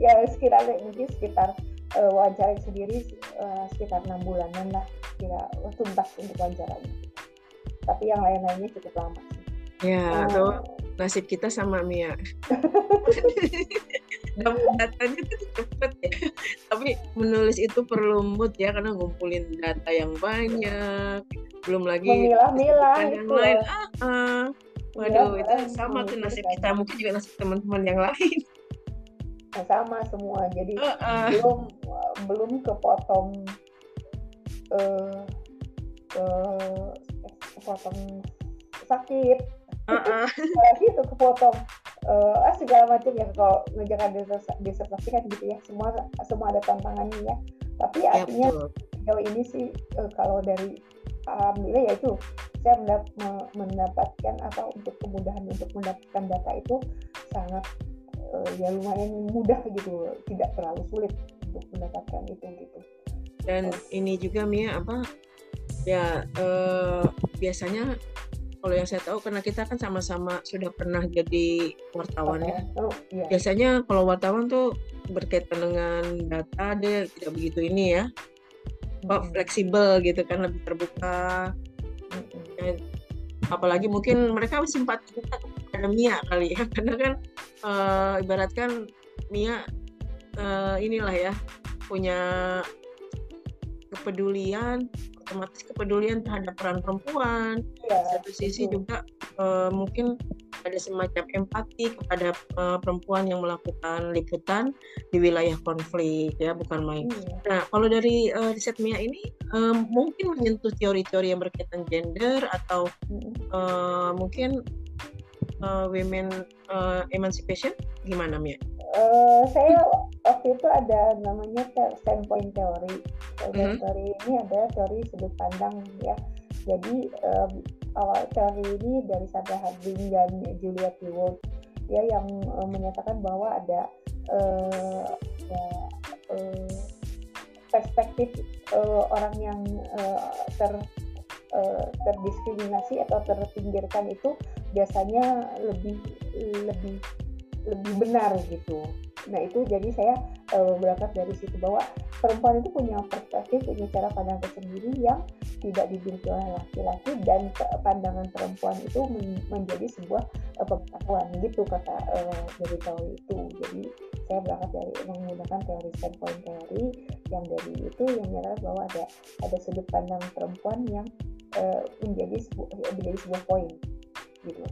Ya sekitar mungkin sekitar uh, wawancara sendiri uh, sekitar enam bulanan lah kira tuntas untuk wawancara tapi yang lain-lainnya cukup lama ya uh, nasib kita sama Mia. Datanya tuh cepet ya. Tapi menulis itu perlu mood ya karena ngumpulin data yang banyak. Belum lagi memilah-milah yang lain. Ah, ah. waduh ya, itu sama tuh nasib kita mungkin juga nasib teman-teman yang lain. Nah, sama semua. Jadi uh, uh. belum belum kepotong uh, uh, kepotong sakit uh, uh. gitu kepotong uh, segala macam ya kalau ngejaga disertasi kan gitu ya semua semua ada tantangannya ya tapi ya, artinya sejauh ini sih uh, kalau dari alhamdulillah ya itu saya mendap mendapatkan atau untuk kemudahan untuk mendapatkan data itu sangat uh, ya lumayan mudah gitu tidak terlalu sulit untuk mendapatkan itu gitu dan oh. ini juga Mia apa ya uh, biasanya kalau yang saya tahu karena kita kan sama-sama sudah pernah jadi wartawan ya. Oh, iya. Biasanya kalau wartawan tuh berkaitan dengan data dia tidak begitu ini ya. Kok hmm. fleksibel gitu kan lebih terbuka. Hmm. apalagi mungkin mereka simpati kita kepada Mia kali ya karena kan uh, ibaratkan Mia uh, inilah ya punya kepedulian otomatis kepedulian terhadap peran perempuan ya, satu sisi betul. juga uh, mungkin ada semacam empati kepada uh, perempuan yang melakukan liputan di wilayah konflik ya bukan main. Hmm. Nah kalau dari uh, riset Mia ini um, mungkin menyentuh teori-teori yang berkaitan gender atau uh, mungkin uh, women uh, emancipation gimana Mia? Uh, saya waktu itu ada namanya standpoint teori. Mm -hmm. Teori ini ada teori sudut pandang ya. Jadi um, awal teori ini dari Sandra Harding dan Julia Keyword ya yang uh, menyatakan bahwa ada uh, ya, uh, perspektif uh, orang yang uh, ter uh, terdiskriminasi atau terpinggirkan itu biasanya lebih lebih lebih benar gitu. Nah itu jadi saya uh, berangkat dari situ bahwa perempuan itu punya perspektif, punya cara pandang tersendiri yang tidak dimiliki oleh laki-laki dan pandangan perempuan itu men menjadi sebuah uh, pengetahuan gitu kata uh, dari teori itu. Jadi saya berangkat dari menggunakan teori standpoint teori yang dari itu yang menyatakan bahwa ada ada sudut pandang perempuan yang uh, menjadi sebuah menjadi sebuah poin gitu.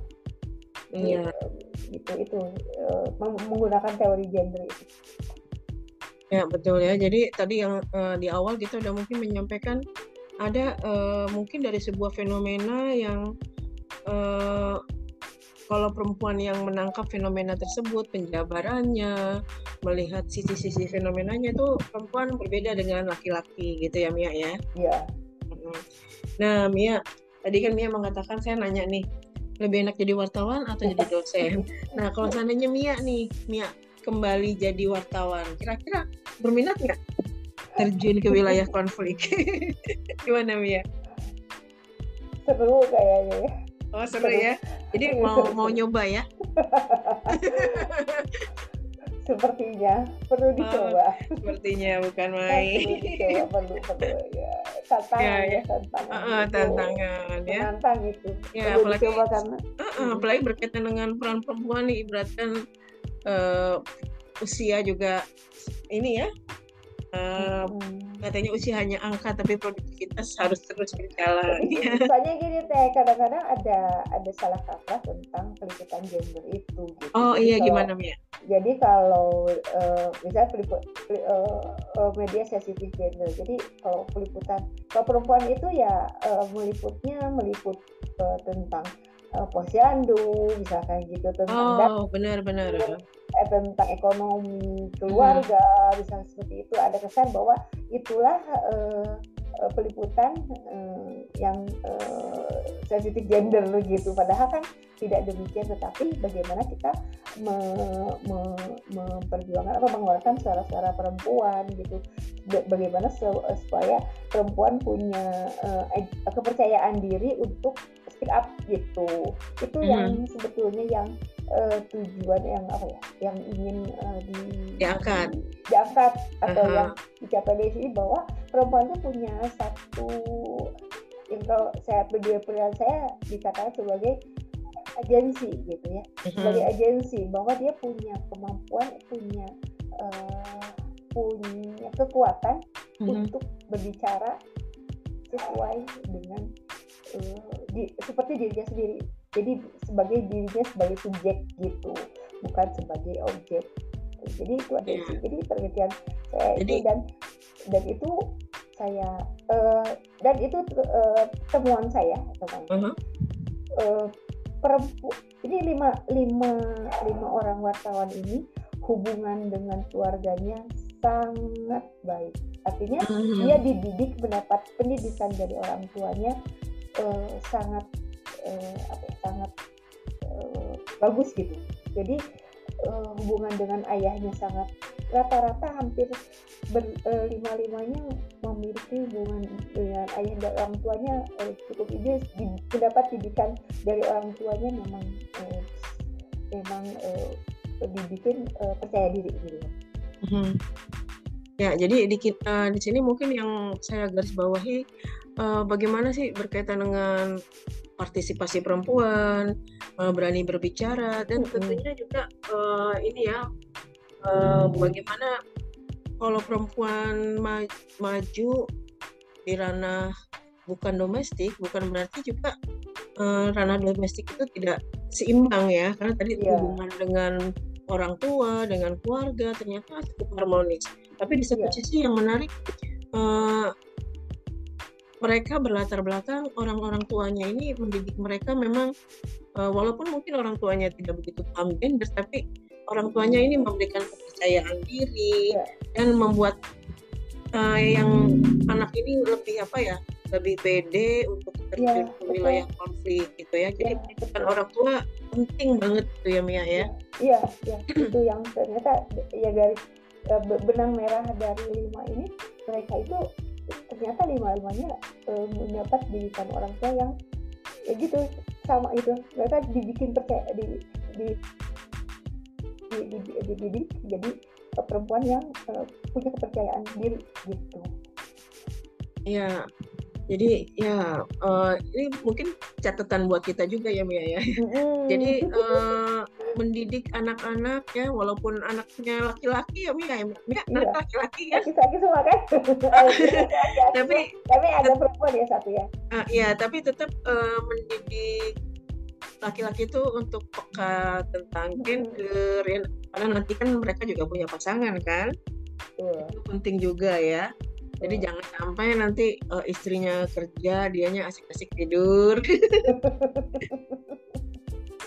Iya. Itu itu uh, menggunakan teori gender itu. Ya betul ya. Jadi tadi yang uh, di awal kita udah mungkin menyampaikan ada uh, mungkin dari sebuah fenomena yang uh, kalau perempuan yang menangkap fenomena tersebut, penjabarannya, melihat sisi-sisi fenomenanya itu perempuan berbeda dengan laki-laki gitu ya Mia ya. Iya. Nah Mia, tadi kan Mia mengatakan saya nanya nih, lebih enak jadi wartawan atau jadi dosen? Nah kalau seandainya Mia nih, Mia kembali jadi wartawan, kira-kira berminat nggak terjun ke wilayah konflik? Gimana Mia? Seru kayaknya ya. Oh seru, seru. ya. Jadi mau mau nyoba ya? Sepertinya perlu dicoba. Oh, sepertinya bukan main. perlu dicoba, perlu perlu ya. Tantangan ya, ya. tantangan. Uh, uh, tantangan ya. Menantang itu. Ya, perlu apalagi, dicoba karena. Uh, uh, apalagi berkaitan dengan peran perempuan nih, ibaratkan uh, usia juga ini ya Uh, hmm. Katanya usia hanya angka tapi produktivitas harus terus berjalan. Soalnya gini teh kadang-kadang ada ada salah kaprah tentang peliputan gender itu. Gitu. Oh iya kalau, gimana Mia? Jadi kalau uh, misalnya peliput uh, uh, media sensitif gender, jadi kalau peliputan kalau perempuan itu ya uh, meliputnya meliput uh, tentang uh, posyandu misalkan gitu tentang oh benar-benar eh, tentang ekonomi keluarga hmm. misalnya seperti itu. Ada kesan bahwa itulah uh, peliputan uh, yang uh, sensitif gender gitu. Padahal kan tidak demikian tetapi bagaimana kita me, me, memperjuangkan apa mengeluarkan suara-suara perempuan gitu. Bagaimana supaya perempuan punya uh, kepercayaan diri untuk speak up gitu itu mm -hmm. yang sebetulnya yang uh, tujuan yang apa ya yang ingin uh, di diangkat diangkat atau uh -huh. yang dicapai di sini bahwa perempuan itu punya satu yang kalau saya pilihan saya dikatakan sebagai agensi gitu ya -huh. sebagai agensi bahwa dia punya kemampuan punya uh, punya kekuatan uh -huh. untuk berbicara sesuai dengan uh, di, seperti dirinya sendiri jadi sebagai dirinya sebagai subjek gitu bukan sebagai objek jadi itu ada yeah. jadi penelitian saya jadi, itu dan dan itu saya uh, dan itu uh, temuan saya teman uh -huh. uh, perempu ini lima lima lima orang wartawan ini hubungan dengan keluarganya sangat baik artinya uh -huh. dia dididik mendapat pendidikan dari orang tuanya uh, sangat uh, apa ya, sangat uh, bagus gitu. Jadi uh, hubungan dengan ayahnya sangat rata-rata hampir ber, uh, lima-limanya memiliki hubungan dengan ayah dan orang tuanya uh, cukup ide mendapat didikan dari orang tuanya memang uh, memang uh, dibikin uh, percaya diri gitu. Hmm. Ya, jadi di kita di sini mungkin yang saya garis bawahi uh, bagaimana sih berkaitan dengan partisipasi perempuan, uh, berani berbicara, dan tentunya juga uh, ini ya uh, bagaimana kalau perempuan ma maju di ranah bukan domestik, bukan berarti juga uh, ranah domestik itu tidak seimbang ya, karena tadi yeah. hubungan dengan orang tua, dengan keluarga ternyata cukup harmonis. Tapi di satu yeah. sisi yang menarik. Uh, mereka berlatar belakang orang-orang tuanya ini mendidik mereka memang uh, walaupun mungkin orang tuanya tidak begitu paham gender tapi orang tuanya ini memberikan kepercayaan diri yeah. dan membuat uh, yang anak ini lebih apa ya lebih pede untuk terjun Iya, ke wilayah konflik gitu ya. Jadi Iya, pendidikan betul. orang tua penting banget tuh ya Mia ya. Iya, iya, itu yang ternyata ya dari eh, be- benang merah dari lima ini mereka itu ternyata lima limanya mendapat didikan orang tua yang ya gitu sama itu mereka dibikin percaya di di di, di, di- dididik jadi eh, perempuan yang eh, punya kepercayaan diri gitu. Iya. Jadi ya eh, ini mungkin catatan buat kita juga ya Mia ya. Jadi eh, mendidik anak-anak ya walaupun anaknya laki-laki ya Mia, ya. Mia anak Iya. laki-laki ya. laki-laki semua kan? Tapi tapi ada perempuan ya satu ya. ah, ya tapi tetap eh, mendidik laki-laki itu untuk peka tentang gender ya. Karena nanti kan mereka juga punya pasangan kan. Itu penting juga ya. Jadi jangan sampai nanti eh, istrinya kerja, dianya asik-asik tidur.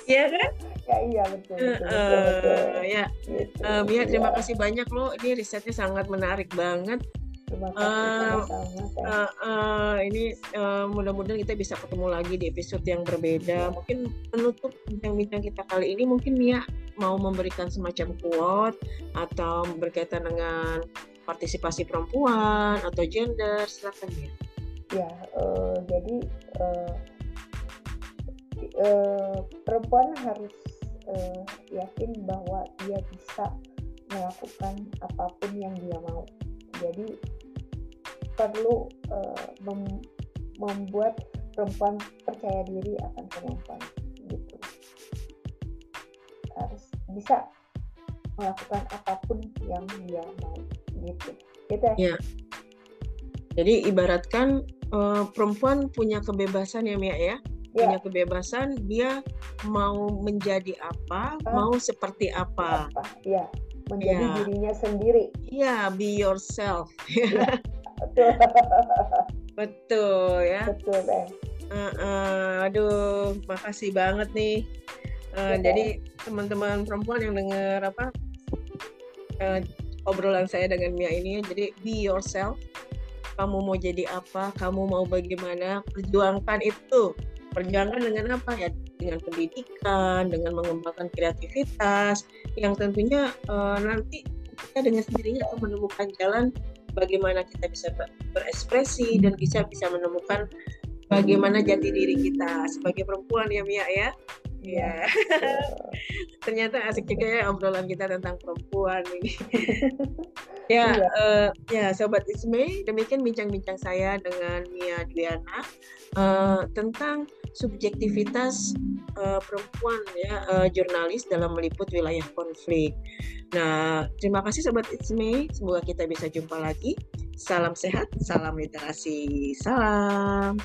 Iya kan? Ya iya betul betul betul, betul. Eh, ya, Gitu, eh, Mia terima iya. kasih banyak loh. Ini risetnya sangat menarik banget. Terima kasih sama-sama. Teh. Eh, eh, ini eh, mudah-mudahan kita bisa ketemu lagi di episode yang berbeda. Mungkin penutup bincang-bincang kita kali ini mungkin Mia mau memberikan semacam quote atau berkaitan dengan partisipasi perempuan atau gender. Silakan Mia. Ya, eh, jadi eh, eh, perempuan harus eh, yakin bahwa dia bisa melakukan apa pun yang dia mau. Jadi perlu eh, mem- membuat perempuan percaya diri akan kemampuan gitu. Harus bisa melakukan apa pun yang dia mau gitu. Gitu ya. Jadi ibaratkan eh, perempuan punya kebebasan ya Mia ya. Ya. Punya kebebasan dia mau menjadi apa, Ah. mau seperti apa. apa ya menjadi Ya. dirinya sendiri Iya, be yourself. betul Betul ya. betul deh Eh, eh, aduh, makasih banget nih. Betul. jadi teman-teman perempuan yang dengar apa eh, obrolan saya dengan Mia ini, jadi be yourself. Kamu mau jadi apa? Kamu mau bagaimana? Perjuangkan itu. Perjuangkan dengan apa ya? Dengan pendidikan, dengan mengembangkan kreativitas, yang tentunya eh, nanti kita dengan sendirinya akan menemukan jalan bagaimana kita bisa ber- berekspresi dan bisa bisa menemukan bagaimana jati diri kita sebagai perempuan ya Mia ya. Iya. Ternyata asik juga ya obrolan kita tentang perempuan ini. ya, eh, ya sobat Isme, demikian bincang-bincang saya dengan Mia Dwiana eh, tentang subjektivitas eh, perempuan ya eh, jurnalis dalam meliput wilayah konflik. Nah, terima kasih sobat Isme, semoga kita bisa jumpa lagi. Salam sehat, salam literasi, salam.